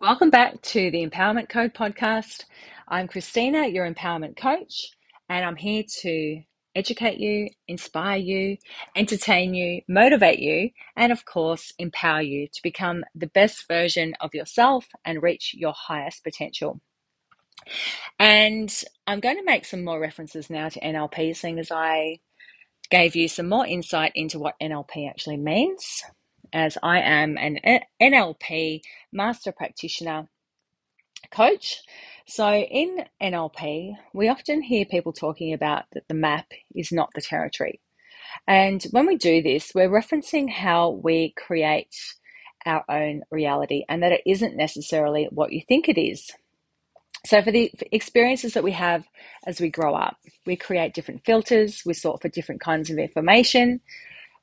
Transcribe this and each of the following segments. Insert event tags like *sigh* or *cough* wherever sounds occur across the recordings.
Welcome back to the Empowerment Code podcast. I'm Christina, your empowerment coach, and I'm here to educate you, inspire you, entertain you, motivate you, and of course, empower you to become the best version of yourself and reach your highest potential. And I'm going to make some more references now to NLP, seeing as I gave you some more insight into what NLP actually means as I am an NLP master practitioner coach. So, in NLP, we often hear people talking about that the map is not the territory. And when we do this, we're referencing how we create our own reality and that it isn't necessarily what you think it is. So, for the experiences that we have as we grow up, we create different filters, we sort for different kinds of information,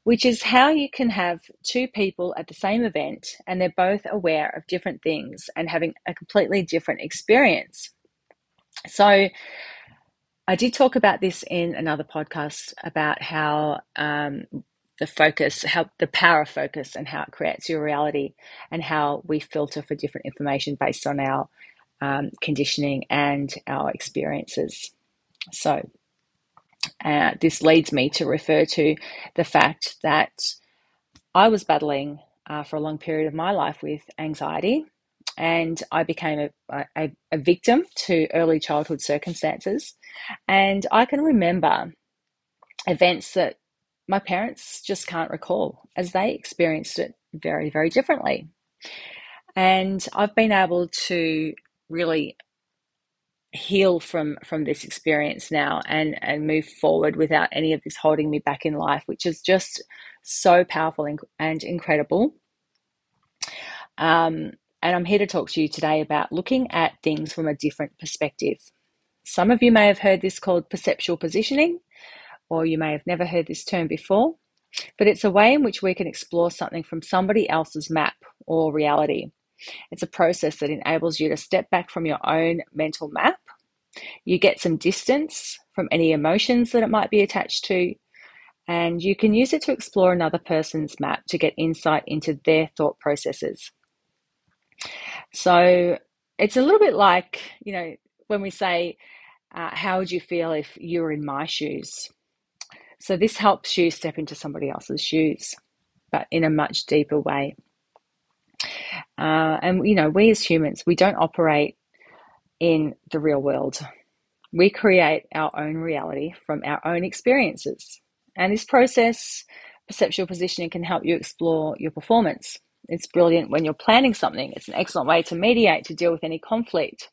which is how you can have two people at the same event and they're both aware of different things and having a completely different experience. So, I did talk about this in another podcast about how um, the focus, how the power of focus, and how it creates your reality, and how we filter for different information based on our um, conditioning and our experiences. So, uh, this leads me to refer to the fact that I was battling uh, for a long period of my life with anxiety, and I became a, a, a victim to early childhood circumstances. And I can remember events that my parents just can't recall as they experienced it very, very differently. And I've been able to really heal from from this experience now and and move forward without any of this holding me back in life which is just so powerful and, and incredible um, and i'm here to talk to you today about looking at things from a different perspective some of you may have heard this called perceptual positioning or you may have never heard this term before but it's a way in which we can explore something from somebody else's map or reality it's a process that enables you to step back from your own mental map. You get some distance from any emotions that it might be attached to, and you can use it to explore another person's map to get insight into their thought processes. So it's a little bit like, you know, when we say, uh, How would you feel if you were in my shoes? So this helps you step into somebody else's shoes, but in a much deeper way. Uh, and, you know, we as humans, we don't operate in the real world. We create our own reality from our own experiences. And this process, perceptual positioning, can help you explore your performance. It's brilliant when you're planning something. It's an excellent way to mediate, to deal with any conflict.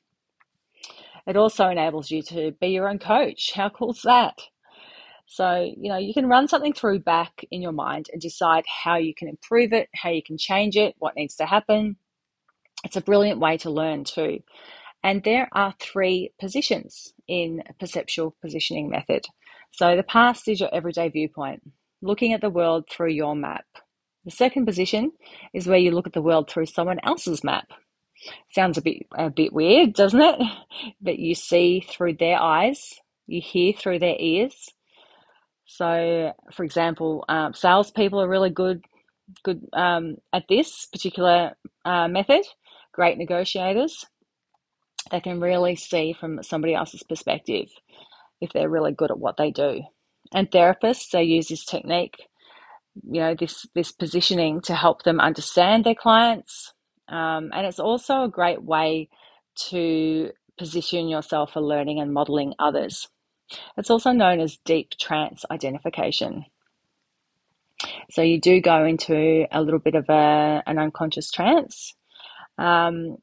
It also enables you to be your own coach. How cool is that? So, you know, you can run something through back in your mind and decide how you can improve it, how you can change it, what needs to happen. It's a brilliant way to learn too. And there are three positions in perceptual positioning method. So the past is your everyday viewpoint, looking at the world through your map. The second position is where you look at the world through someone else's map. Sounds a bit a bit weird, doesn't it? *laughs* But you see through their eyes, you hear through their ears, so, for example, um, salespeople are really good good um, at this particular uh, method. Great negotiators. They can really see from somebody else's perspective if they're really good at what they do. And therapists, they use this technique, you know, this this positioning to help them understand their clients. Um, and it's also a great way to position yourself for learning and modeling others. It's also known as deep trance identification. So you do go into a little bit of a, an unconscious trance. Um,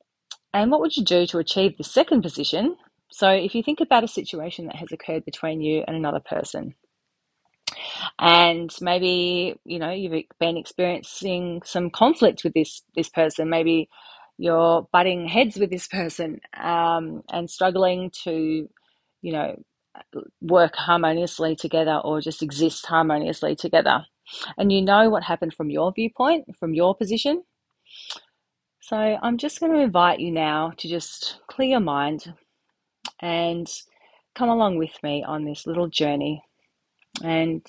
and what would you do to achieve the second position? So if you think about a situation that has occurred between you and another person, and maybe you know you've been experiencing some conflict with this this person, maybe you're butting heads with this person um, and struggling to you know work harmoniously together or just exist harmoniously together. And you know what happened from your viewpoint, from your position. So I'm just going to invite you now to just clear your mind and come along with me on this little journey. And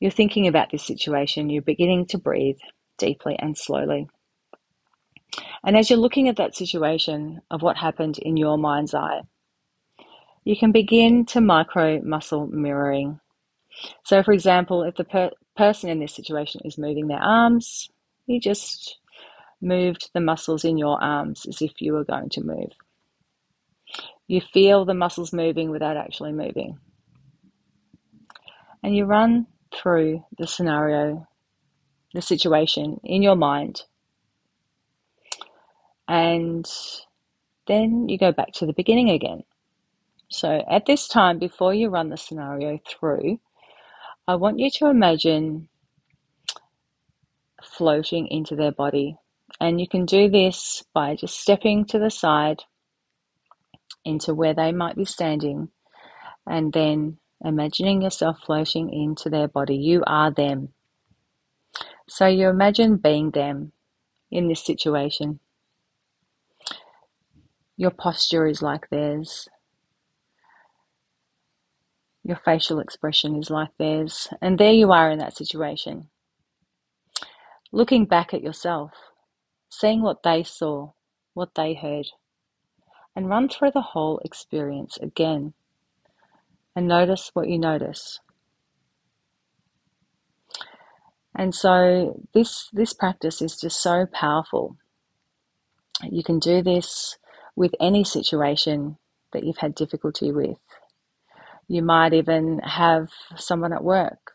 you're thinking about this situation, you're beginning to breathe deeply and slowly. And as you're looking at that situation of what happened in your mind's eye, you can begin to micro muscle mirroring. So, for example, if the per- person in this situation is moving their arms, you just moved the muscles in your arms as if you were going to move. You feel the muscles moving without actually moving. And you run through the scenario, the situation in your mind. And then you go back to the beginning again. So at this time, before you run the scenario through, I want you to imagine floating into their body. And you can do this by just stepping to the side into where they might be standing and then imagining yourself floating into their body. You are them. So you imagine being them in this situation. Your posture is like theirs. Your facial expression is like theirs. And there you are in that situation. Looking back at yourself, seeing what they saw, what they heard, and run through the whole experience again and notice what you notice. And so this this practice is just so powerful. You can do this with any situation that you've had difficulty with. You might even have someone at work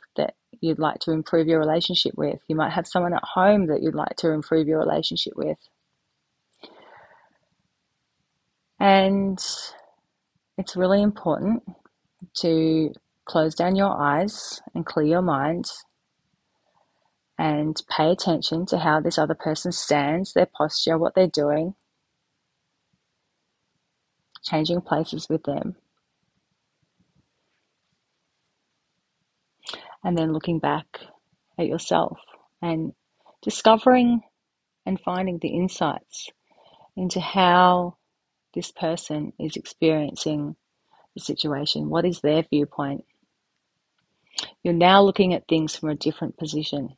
you'd like to improve your relationship with. You might have someone at home that you'd like to improve your relationship with. And it's really important to close down your eyes and clear your mind and pay attention to how this other person stands, their posture, what they're doing, changing places with them. And then looking back at yourself and discovering and finding the insights into how this person is experiencing the situation. What is their viewpoint? You're now looking at things from a different position.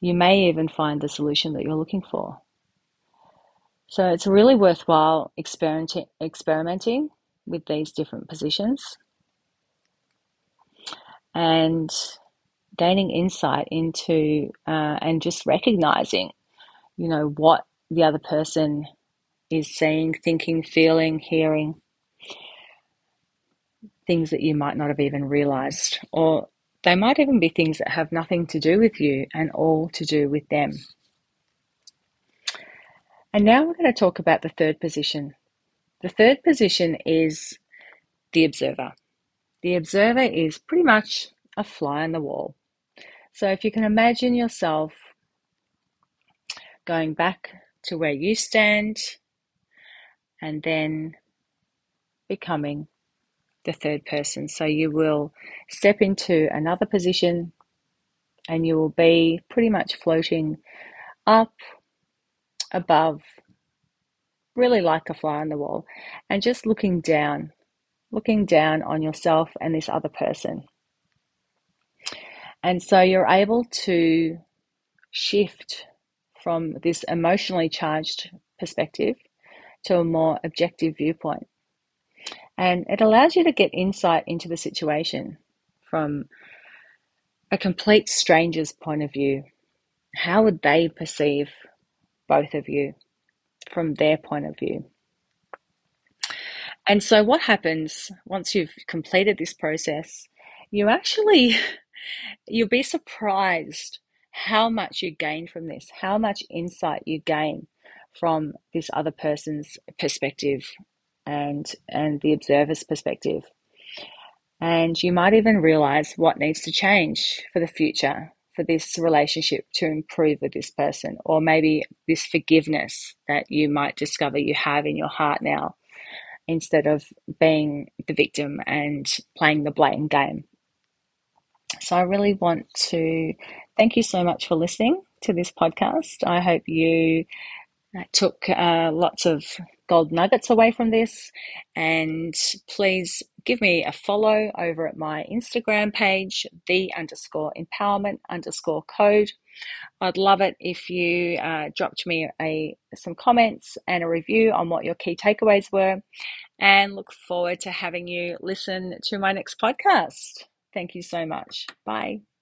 You may even find the solution that you're looking for. So it's really worthwhile experimenting, with these different positions and gaining insight into uh, and just recognizing, you know, what the other person is seeing, thinking, feeling, hearing, things that you might not have even realized, or they might even be things that have nothing to do with you and all to do with them. And now we're going to talk about the third position. The third position is the observer. The observer is pretty much a fly on the wall. So if you can imagine yourself going back to where you stand and then becoming the third person. So you will step into another position and you will be pretty much floating up, above, really like a fly on the wall, and just looking down, looking down on yourself and this other person. And so you're able to shift from this emotionally charged perspective to a more objective viewpoint. And it allows you to get insight into the situation from a complete stranger's point of view. How would they perceive both of you from their point of view? And so, what happens once you've completed this process, you actually *laughs* you'll be surprised how much you gain from this, how much insight you gain from this other person's perspective and and the observer's perspective. And you might even realize what needs to change for the future for this relationship to improve with this person, or maybe this forgiveness that you might discover you have in your heart now instead of being the victim and playing the blame game. So, I really want to thank you so much for listening to this podcast. I hope you took uh, lots of gold nuggets away from this. And please give me a follow over at my Instagram page, the underscore empowerment underscore code. I'd love it if you uh, dropped me a some comments and a review on what your key takeaways were, and look forward to having you listen to my next podcast. Thank you so much. Bye.